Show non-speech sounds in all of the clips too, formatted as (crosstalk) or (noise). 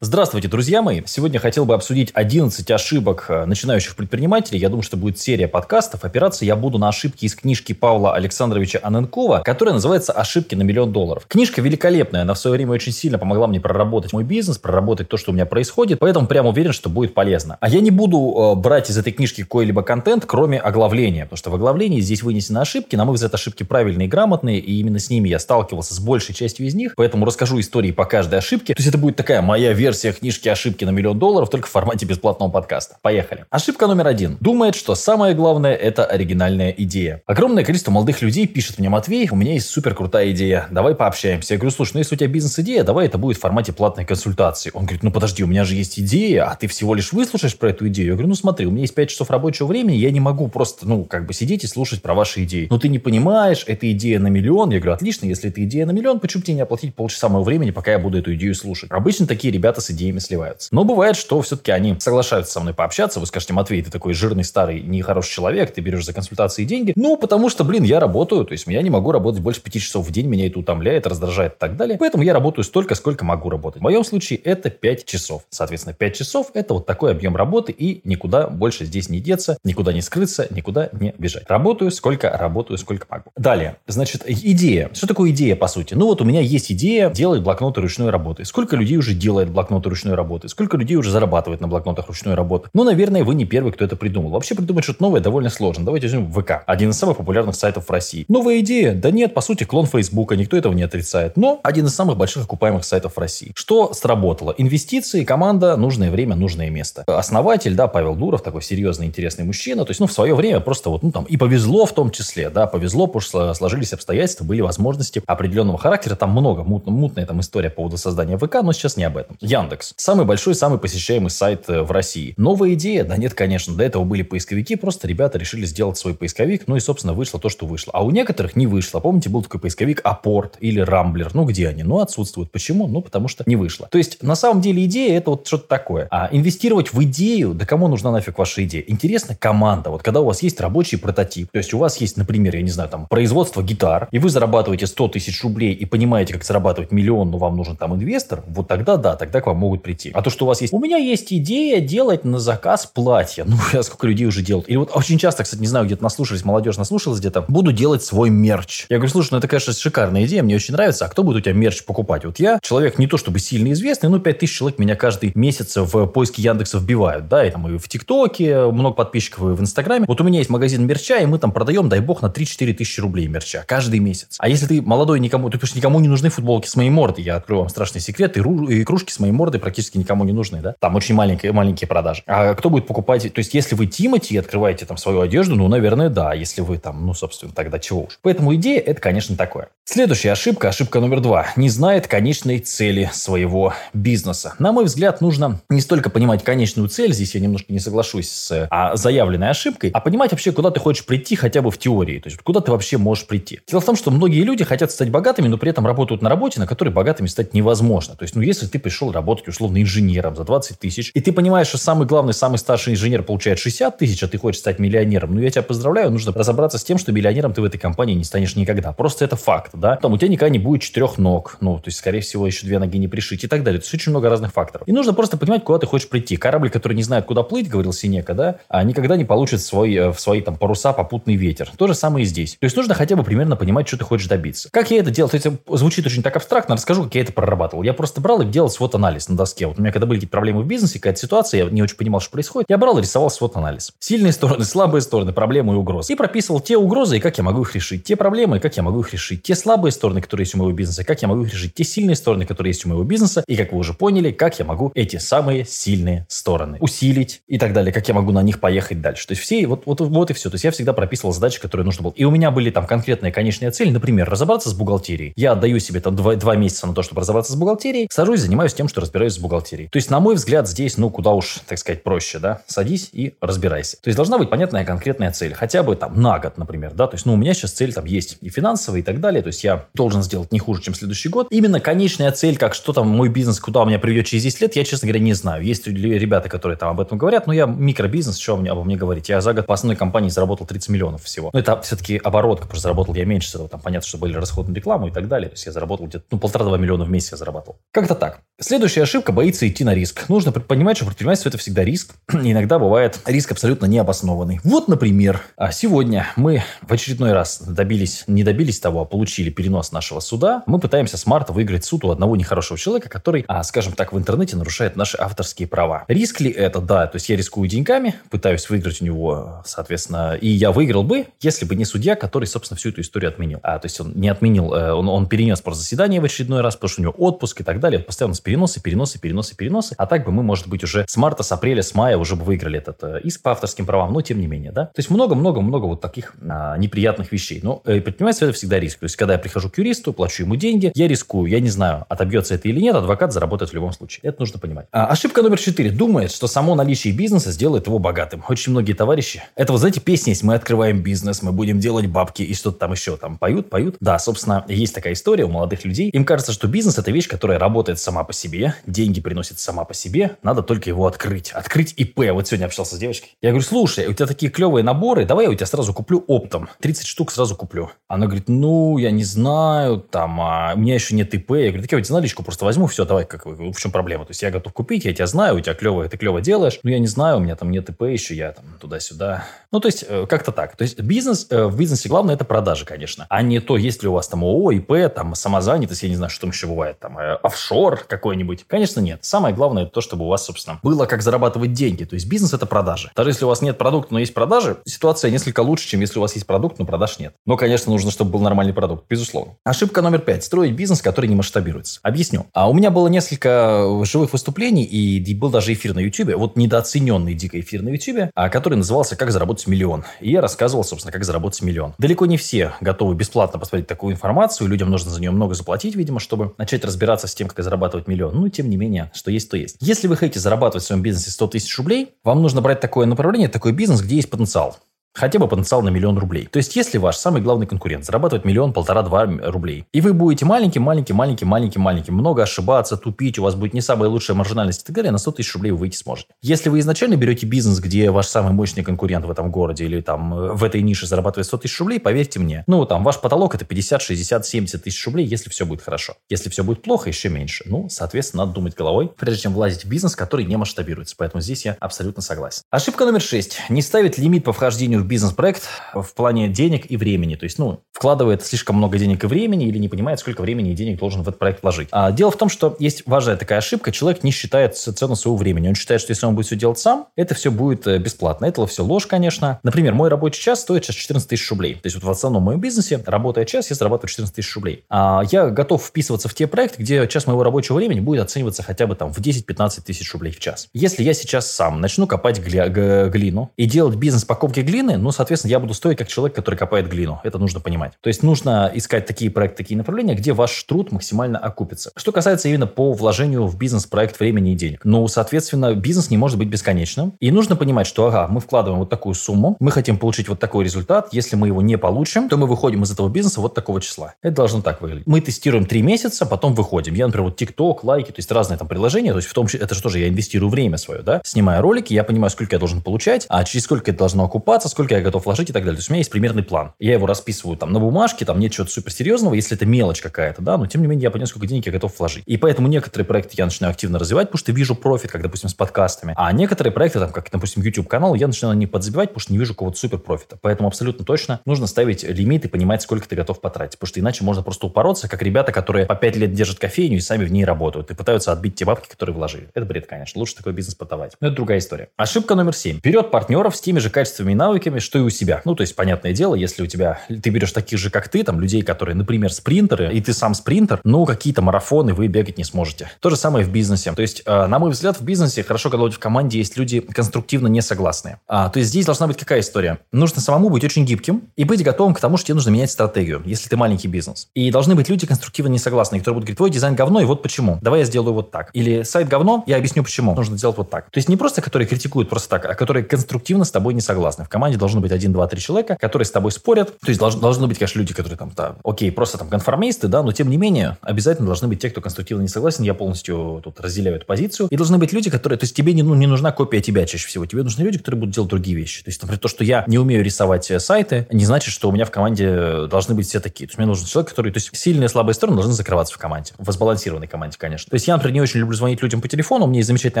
Здравствуйте, друзья мои! Сегодня хотел бы обсудить 11 ошибок э, начинающих предпринимателей. Я думаю, что будет серия подкастов. Опираться я буду на ошибки из книжки Павла Александровича Аненкова, которая называется «Ошибки на миллион долларов». Книжка великолепная, она в свое время очень сильно помогла мне проработать мой бизнес, проработать то, что у меня происходит, поэтому прямо уверен, что будет полезно. А я не буду э, брать из этой книжки какой-либо контент, кроме оглавления, потому что в оглавлении здесь вынесены ошибки, на мой взгляд, ошибки правильные и грамотные, и именно с ними я сталкивался с большей частью из них, поэтому расскажу истории по каждой ошибке. То есть это будет такая моя версия версия книжки «Ошибки на миллион долларов» только в формате бесплатного подкаста. Поехали. Ошибка номер один. Думает, что самое главное – это оригинальная идея. Огромное количество молодых людей пишет мне, Матвей, у меня есть супер крутая идея, давай пообщаемся. Я говорю, слушай, ну если у тебя бизнес-идея, давай это будет в формате платной консультации. Он говорит, ну подожди, у меня же есть идея, а ты всего лишь выслушаешь про эту идею. Я говорю, ну смотри, у меня есть 5 часов рабочего времени, я не могу просто, ну, как бы сидеть и слушать про ваши идеи. Но ты не понимаешь, это идея на миллион. Я говорю, отлично, если это идея на миллион, почему тебе не оплатить полчаса моего времени, пока я буду эту идею слушать? Обычно такие ребята с идеями сливаются. Но бывает, что все-таки они соглашаются со мной пообщаться. Вы скажете, Матвей, ты такой жирный, старый, нехороший человек, ты берешь за консультации деньги. Ну, потому что, блин, я работаю, то есть я не могу работать больше пяти часов в день, меня это утомляет, раздражает и так далее. Поэтому я работаю столько, сколько могу работать. В моем случае это 5 часов. Соответственно, 5 часов это вот такой объем работы и никуда больше здесь не деться, никуда не скрыться, никуда не бежать. Работаю сколько работаю, сколько могу. Далее, значит, идея. Что такое идея, по сути? Ну вот у меня есть идея делать блокноты ручной работы. Сколько людей уже делает блокноты ручной работы? Сколько людей уже зарабатывает на блокнотах ручной работы? Ну, наверное, вы не первый, кто это придумал. Вообще придумать что-то новое довольно сложно. Давайте возьмем ВК. Один из самых популярных сайтов в России. Новая идея? Да нет, по сути, клон Фейсбука. Никто этого не отрицает. Но один из самых больших окупаемых сайтов в России. Что сработало? Инвестиции, команда, нужное время, нужное место. Основатель, да, Павел Дуров, такой серьезный, интересный мужчина. То есть, ну, в свое время просто вот, ну, там, и повезло в том числе, да, повезло, потому что сложились обстоятельства, были возможности определенного характера. Там много, мутно, мутная там история по поводу создания ВК, но сейчас не об этом. Яндекс. Самый большой, самый посещаемый сайт э, в России. Новая идея? Да нет, конечно. До этого были поисковики, просто ребята решили сделать свой поисковик, ну и, собственно, вышло то, что вышло. А у некоторых не вышло. Помните, был такой поисковик Апорт или Рамблер. Ну, где они? Ну, отсутствуют. Почему? Ну, потому что не вышло. То есть, на самом деле, идея это вот что-то такое. А инвестировать в идею, да кому нужна нафиг ваша идея? Интересно, команда. Вот когда у вас есть рабочий прототип, то есть у вас есть, например, я не знаю, там, производство гитар, и вы зарабатываете 100 тысяч рублей и понимаете, как зарабатывать миллион, но вам нужен там инвестор, вот тогда да, тогда к вам могут прийти. А то, что у вас есть... У меня есть идея делать на заказ платье. Ну, я сколько людей уже делают. Или вот очень часто, кстати, не знаю, где-то наслушались, молодежь наслушалась где-то, буду делать свой мерч. Я говорю, слушай, ну это, конечно, шикарная идея, мне очень нравится. А кто будет у тебя мерч покупать? Вот я человек не то чтобы сильно известный, но 5000 человек меня каждый месяц в поиске Яндекса вбивают. Да, и там и в ТикТоке много подписчиков, и в Инстаграме. Вот у меня есть магазин мерча, и мы там продаем, дай бог, на 3-4 тысячи рублей мерча каждый месяц. А если ты молодой, никому, ты пишешь, никому не нужны футболки с моей мордой, я открою вам страшный секрет, и, ру, и кружки с моей мордой практически никому не нужны, да? Там очень маленькие, маленькие продажи. А кто будет покупать? То есть, если вы Тимати и открываете там свою одежду, ну, наверное, да. Если вы там, ну, собственно, тогда чего уж. Поэтому идея это, конечно, такое. Следующая ошибка, ошибка номер два. Не знает конечной цели своего бизнеса. На мой взгляд, нужно не столько понимать конечную цель, здесь я немножко не соглашусь с а, заявленной ошибкой, а понимать вообще, куда ты хочешь прийти хотя бы в теории. То есть, куда ты вообще можешь прийти. Дело в том, что многие люди хотят стать богатыми, но при этом работают на работе, на которой богатыми стать невозможно. То есть, ну, если ты пришел работать условно инженером за 20 тысяч, и ты понимаешь, что самый главный, самый старший инженер получает 60 тысяч, а ты хочешь стать миллионером, ну, я тебя поздравляю, нужно разобраться с тем, что миллионером ты в этой компании не станешь никогда. Просто это факт, да. Там у тебя никогда не будет четырех ног, ну, то есть, скорее всего, еще две ноги не пришить и так далее. То есть, очень много разных факторов. И нужно просто понимать, куда ты хочешь прийти. Корабль, который не знает, куда плыть, говорил Синека, да, а никогда не получит свой, э, в свои там паруса попутный ветер. То же самое и здесь. То есть, нужно хотя бы примерно понимать, что ты хочешь добиться. Как я это делал? То есть, звучит очень так абстрактно, расскажу, как я это прорабатывал. Я просто брал и делал свод-анализ на доске. Вот у меня, когда были какие-то проблемы в бизнесе, какая-то ситуация, я не очень понимал, что происходит, я брал и рисовал свод-анализ. Сильные стороны, слабые стороны, проблемы и угрозы. И прописывал те угрозы, и как я могу их решить. Те проблемы, и как я могу их решить. Те слабые стороны, которые есть у моего бизнеса, как я могу их решить. Те сильные стороны, которые есть у моего бизнеса, и как вы уже поняли, как я могу эти самые сильные стороны усилить и так далее, как я могу на них поехать дальше. То есть все, вот, вот, вот и все. То есть я всегда прописывал задачи, которые нужно было. И у меня были там конкретные конечные цели, например, разобраться с бухгалтерией. Я отдаю себе там два, два месяца на то, чтобы разобраться с бухгалтерией, сажусь, занимаюсь тем, что разбираюсь с бухгалтерией. То есть, на мой взгляд, здесь, ну, куда уж, так сказать, проще, да, садись и разбирайся. То есть, должна быть понятная конкретная цель, хотя бы там на год, например, да, то есть, ну, у меня сейчас цель там есть и финансовая, и так далее, то есть, я должен сделать не хуже, чем следующий год. Именно конечная цель, как что там мой бизнес, куда у меня приведет через 10 лет, я, честно говоря, не знаю. Есть ребята, которые там об этом говорят, но я микробизнес, что мне, обо мне говорить? Я за год по основной компании заработал 30 миллионов всего. Но это все-таки оборот, потому что заработал я меньше с этого. Там понятно, что были расходы на рекламу и так далее. То есть я заработал где-то, ну, полтора-два миллиона в месяц я зарабатывал. Как-то так. Следующая ошибка – боится идти на риск. Нужно понимать, что предпринимательство – это всегда риск. (clears throat) Иногда бывает риск абсолютно необоснованный. Вот, например, а сегодня мы в очередной раз добились, не добились того, а получили перенос нашего суда. Мы пытаемся с марта выиграть суд у одного нехорошего человека, который, а, скажем так, в интернете нарушает наши авторские права. Риск ли это? Да, то есть я рискую деньгами, пытаюсь выиграть у него, соответственно, и я выиграл бы, если бы не судья, который, собственно, всю эту историю отменил. А, то есть он не отменил, э, он, он перенес просто заседание в очередной раз, потому что у него отпуск и так далее. Постоянно переносы, переносы, переносы, переносы. А так бы мы, может быть, уже с марта, с апреля, с мая уже бы выиграли этот э, иск по авторским правам, но тем не менее, да. То есть много-много-много вот таких а, неприятных вещей. Но э, предпринимательство это всегда риск. То есть когда я прихожу к юристу, плачу ему деньги, я рискую, я не знаю, отобьется это или нет, адвокат заработает в любом случае. Это нужно понимать. А, ошибка номер четыре. Думает, что само наличие бизнеса сделает его богатым. Очень многие товарищи. Это вот, знаете, песня есть, мы открываем бизнес, мы будем делать бабки и что-то там еще там поют, поют. Да, собственно, есть такая история у молодых людей. Им кажется, что бизнес это вещь, которая работает сама по себе, деньги приносит сама по себе, надо только его открыть. Открыть ИП. Вот сегодня общался с девочкой. Я говорю, слушай, у тебя такие клевые наборы, давай я у тебя сразу куплю оптом. 30 штук сразу куплю. Она говорит, ну, я не знаю, там, а, у меня еще нет ИП. Я говорю, так я у тебя наличку просто возьму, все, давай, как, в чем проблема? То есть я готов купить, я тебя знаю, у тебя клево, ты клево делаешь, но я не знаю, у меня там нет ИП еще, я там туда-сюда. Ну, то есть, э, как-то так. То есть, бизнес, э, в бизнесе главное это продажи, конечно, а не то, есть ли у вас там ООО, ИП, там, самозанятость, я не знаю, что там еще бывает, там, э, офшор какой-нибудь. Конечно, нет. Самое главное это то, чтобы у вас, собственно, было как зарабатывать деньги. То есть, бизнес это продажи. Даже если у вас нет продукта, но есть продажи, ситуация несколько лучше, чем если у вас есть продукт, но продаж нет. Но, конечно, нужно, чтобы был нормальный продукт, безусловно. Ошибка номер пять. Строить бизнес, который не масштабируется. Объясню. А у меня было несколько живых выступлений, и был даже эфир на YouTube, вот недооцененный дико эфир на YouTube, а, который назывался «Как заработать миллион». И я рассказывал, собственно, как заработать миллион. Далеко не все готовы бесплатно посмотреть такую информацию, людям нужно за нее много заплатить, видимо, чтобы начать разбираться с тем, как зарабатывать миллион. Ну, тем не менее, что есть, то есть. Если вы хотите зарабатывать в своем бизнесе 100 тысяч рублей, вам нужно брать такое направление, такой бизнес, где есть потенциал хотя бы потенциал на миллион рублей. То есть, если ваш самый главный конкурент зарабатывает миллион, полтора, два рублей, и вы будете маленьким, маленьким, маленьким, маленьким, маленьким, много ошибаться, тупить, у вас будет не самая лучшая маржинальность и так далее, на 100 тысяч рублей вы выйти сможете. Если вы изначально берете бизнес, где ваш самый мощный конкурент в этом городе или там э, в этой нише зарабатывает 100 тысяч рублей, поверьте мне, ну там ваш потолок это 50, 60, 70 тысяч рублей, если все будет хорошо. Если все будет плохо, еще меньше. Ну, соответственно, надо думать головой, прежде чем влазить в бизнес, который не масштабируется. Поэтому здесь я абсолютно согласен. Ошибка номер 6. Не ставить лимит по вхождению в бизнес-проект в плане денег и времени. То есть, ну, вкладывает слишком много денег и времени или не понимает, сколько времени и денег должен в этот проект вложить. А дело в том, что есть важная такая ошибка. Человек не считает цену своего времени. Он считает, что если он будет все делать сам, это все будет э, бесплатно. Это все ложь, конечно. Например, мой рабочий час стоит сейчас 14 тысяч рублей. То есть, вот в основном моем бизнесе, работая час, я зарабатываю 14 тысяч рублей. А я готов вписываться в те проекты, где час моего рабочего времени будет оцениваться хотя бы там в 10-15 тысяч рублей в час. Если я сейчас сам начну копать гля- глину и делать бизнес покупки глины, ну, соответственно, я буду стоить как человек, который копает глину. Это нужно понимать. То есть нужно искать такие проекты, такие направления, где ваш труд максимально окупится. Что касается именно по вложению в бизнес-проект времени и денег. Ну, соответственно, бизнес не может быть бесконечным. И нужно понимать, что, ага, мы вкладываем вот такую сумму, мы хотим получить вот такой результат. Если мы его не получим, то мы выходим из этого бизнеса вот такого числа. Это должно так выглядеть. Мы тестируем три месяца, потом выходим. Я, например, вот TikTok, лайки, то есть разные там приложения, то есть в том числе, это же тоже я инвестирую время свое, да, снимая ролики, я понимаю, сколько я должен получать, а через сколько это должно окупаться, сколько я готов вложить и так далее. То есть у меня есть примерный план. Я его расписываю там на бумажке, там нет чего-то суперсерьезного, если это мелочь какая-то, да, но тем не менее я понимаю, сколько денег я готов вложить. И поэтому некоторые проекты я начинаю активно развивать, потому что вижу профит, как, допустим, с подкастами. А некоторые проекты, там, как, допустим, YouTube-канал, я начинаю на них подзабивать, потому что не вижу какого-то супер профита. Поэтому абсолютно точно нужно ставить лимит и понимать, сколько ты готов потратить. Потому что иначе можно просто упороться, как ребята, которые по 5 лет держат кофейню и сами в ней работают и пытаются отбить те бабки, которые вложили. Это бред, конечно. Лучше такой бизнес подавать. Но это другая история. Ошибка номер 7. Берет партнеров с теми же качествами и навыками, что и у себя. Ну, то есть, понятное дело, если у тебя, ты берешь таких же, как ты, там, людей, которые, например, спринтеры, и ты сам спринтер, ну, какие-то марафоны вы бегать не сможете. То же самое в бизнесе. То есть, э, на мой взгляд, в бизнесе хорошо, когда в команде есть люди конструктивно не согласные. А, то есть, здесь должна быть какая история? Нужно самому быть очень гибким и быть готовым к тому, что тебе нужно менять стратегию, если ты маленький бизнес. И должны быть люди конструктивно не согласные, которые будут говорить, твой дизайн говно, и вот почему. Давай я сделаю вот так. Или сайт говно, я объясню почему. Нужно сделать вот так. То есть, не просто которые критикуют просто так, а которые конструктивно с тобой не согласны. В команде должно быть один, два, три человека, которые с тобой спорят. То есть должны, должны быть, конечно, люди, которые там, да, окей, просто там конформисты, да, но тем не менее обязательно должны быть те, кто конструктивно не согласен. Я полностью тут разделяю эту позицию. И должны быть люди, которые, то есть тебе не, ну, не нужна копия тебя чаще всего. Тебе нужны люди, которые будут делать другие вещи. То есть, например, то, что я не умею рисовать э, сайты, не значит, что у меня в команде должны быть все такие. То есть мне нужен человек, который, то есть сильные и слабые стороны должны закрываться в команде. В сбалансированной команде, конечно. То есть я, например, не очень люблю звонить людям по телефону. У меня есть замечательный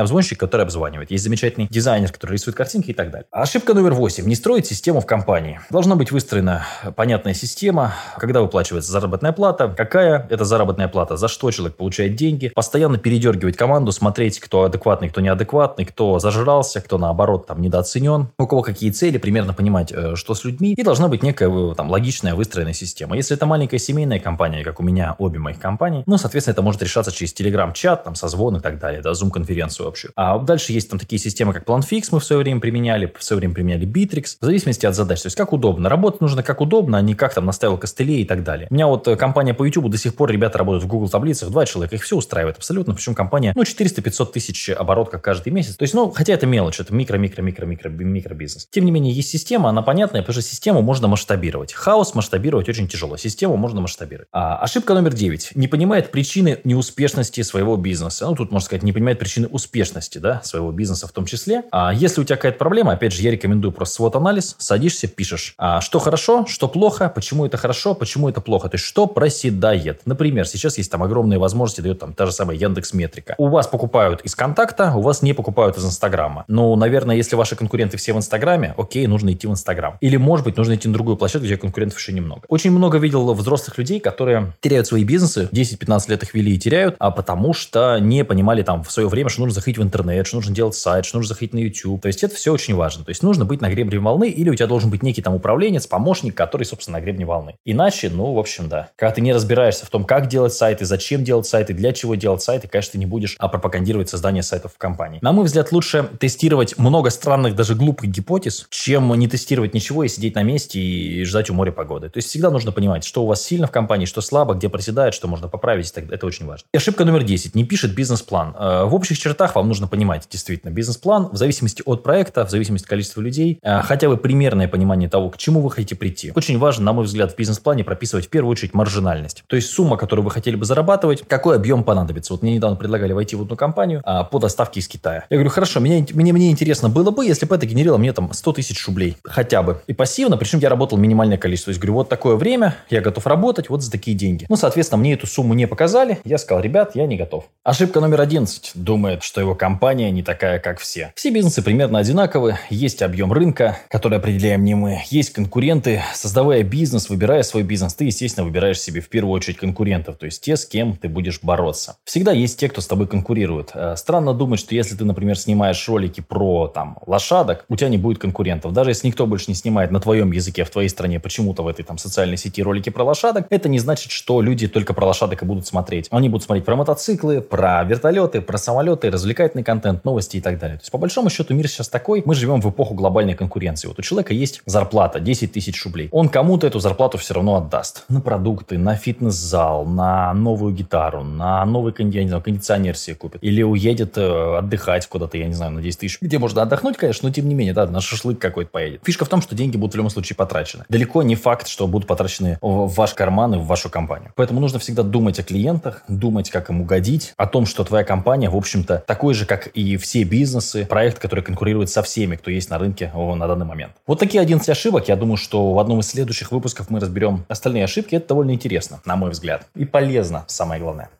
обзвонщик, который обзванивает. Есть замечательный дизайнер, который рисует картинки и так далее. Ошибка номер восемь. Не строить систему в компании. Должна быть выстроена понятная система, когда выплачивается заработная плата, какая это заработная плата, за что человек получает деньги, постоянно передергивать команду, смотреть, кто адекватный, кто неадекватный, кто зажрался, кто наоборот там недооценен, у кого какие цели, примерно понимать, э, что с людьми, и должна быть некая э, там логичная выстроенная система. Если это маленькая семейная компания, как у меня обе моих компании, ну, соответственно, это может решаться через телеграм-чат, там, созвон и так далее, да, зум-конференцию общую. А дальше есть там такие системы, как PlanFix мы в свое время применяли, в свое время применяли Bittrex, в зависимости от задач. То есть, как удобно. Работать нужно как удобно, а не как там наставил костылей и так далее. У меня вот э, компания по YouTube до сих пор ребята работают в Google таблицах, два человека, их все устраивает абсолютно. Причем компания, ну, 400-500 тысяч оборот как каждый месяц. То есть, ну, хотя это мелочь, это микро-микро-микро-микро бизнес. Тем не менее, есть система, она понятная, потому что систему можно масштабировать. Хаос масштабировать очень тяжело. Систему можно масштабировать. А, ошибка номер 9. Не понимает причины неуспешности своего бизнеса. Ну, тут можно сказать, не понимает причины успешности, да, своего бизнеса в том числе. А если у тебя какая-то проблема, опять же, я рекомендую просто свод анализ, садишься, пишешь, а, что хорошо, что плохо, почему это хорошо, почему это плохо. То есть, что проседает. Например, сейчас есть там огромные возможности, дает там та же самая Яндекс Метрика. У вас покупают из контакта, у вас не покупают из Инстаграма. Ну, наверное, если ваши конкуренты все в Инстаграме, окей, нужно идти в Инстаграм. Или, может быть, нужно идти на другую площадку, где конкурентов еще немного. Очень много видел взрослых людей, которые теряют свои бизнесы, 10-15 лет их вели и теряют, а потому что не понимали там в свое время, что нужно заходить в интернет, что нужно делать сайт, что нужно заходить на YouTube. То есть это все очень важно. То есть нужно быть на гребне волны, или у тебя должен быть некий там управленец, помощник, который, собственно, на гребне волны. Иначе, ну, в общем, да. Когда ты не разбираешься в том, как делать сайты, зачем делать сайты, для чего делать сайты, конечно, ты не будешь а пропагандировать создание сайтов в компании. На мой взгляд, лучше тестировать много странных, даже глупых гипотез, чем не тестировать ничего и сидеть на месте и ждать у моря погоды. То есть всегда нужно понимать, что у вас сильно в компании, что слабо, где проседает, что можно поправить. Это очень важно. И ошибка номер 10. Не пишет бизнес-план. Э, в общих чертах вам нужно понимать действительно бизнес-план в зависимости от проекта, в зависимости от количества людей, э, хотя бы примерное понимание того, к чему вы хотите прийти. Очень важно, на мой взгляд, в бизнес-плане прописывать в первую очередь маржинальность. То есть сумма, которую вы хотели бы зарабатывать, какой объем понадобится. Вот мне недавно предлагали войти в одну компанию а, по доставке из Китая. Я говорю, хорошо, мне, мне, мне интересно было бы, если бы это генерировало мне там 100 тысяч рублей хотя бы. И пассивно, причем я работал минимальное количество. То есть говорю, вот такое время, я готов работать, вот за такие деньги. Ну, соответственно, мне эту сумму не показали. Я сказал, ребят, я не готов. Ошибка номер 11. Думает, что его компания не такая, как все. Все бизнесы примерно одинаковы. Есть объем рынка, который определяем не мы. Есть конкуренты. Создавая бизнес, выбирая свой бизнес, ты, естественно, выбираешь себе в первую очередь конкурентов. То есть те, с кем ты будешь бороться. Всегда есть те, кто с тобой конкурирует. Э, странно думать, что если ты, например, снимаешь ролики про там лошадок, у тебя не будет конкурентов. Даже если никто больше не снимает на твоем языке в твоей стране почему-то в этой там социальной сети ролики про лошадок, это не значит, что люди только про лошадок и будут смотреть. Они будут смотреть про мотоциклы, про вертолеты, про самолеты, развлекательный контент, новости и так далее. То есть, по большому счету, мир сейчас такой, мы живем в эпоху глобальной конкуренции. Вот у человека есть зарплата 10 тысяч рублей. Он кому-то эту зарплату все равно отдаст. На продукты, на фитнес-зал, на новую гитару, на новый кондиционер себе купит. Или уедет э, отдыхать куда-то, я не знаю, на 10 тысяч. Где можно отдохнуть, конечно, но тем не менее, да, на шашлык какой-то поедет. Фишка в том, что деньги будут в любом случае потрачены. Далеко не факт, что будут потрачены в ваш карман и в вашу компанию. Поэтому нужно всегда думать о клиентах, думать, как им угодить, о том, что твоя компания, в общем-то, такой же, как и все бизнесы, проект, который конкурирует со всеми, кто есть на рынке на данный момент. Вот такие 11 ошибок. Я думаю, что в одном из следующих выпусков мы разберем остальные ошибки. Это довольно интересно, на мой взгляд. И полезно, самое главное.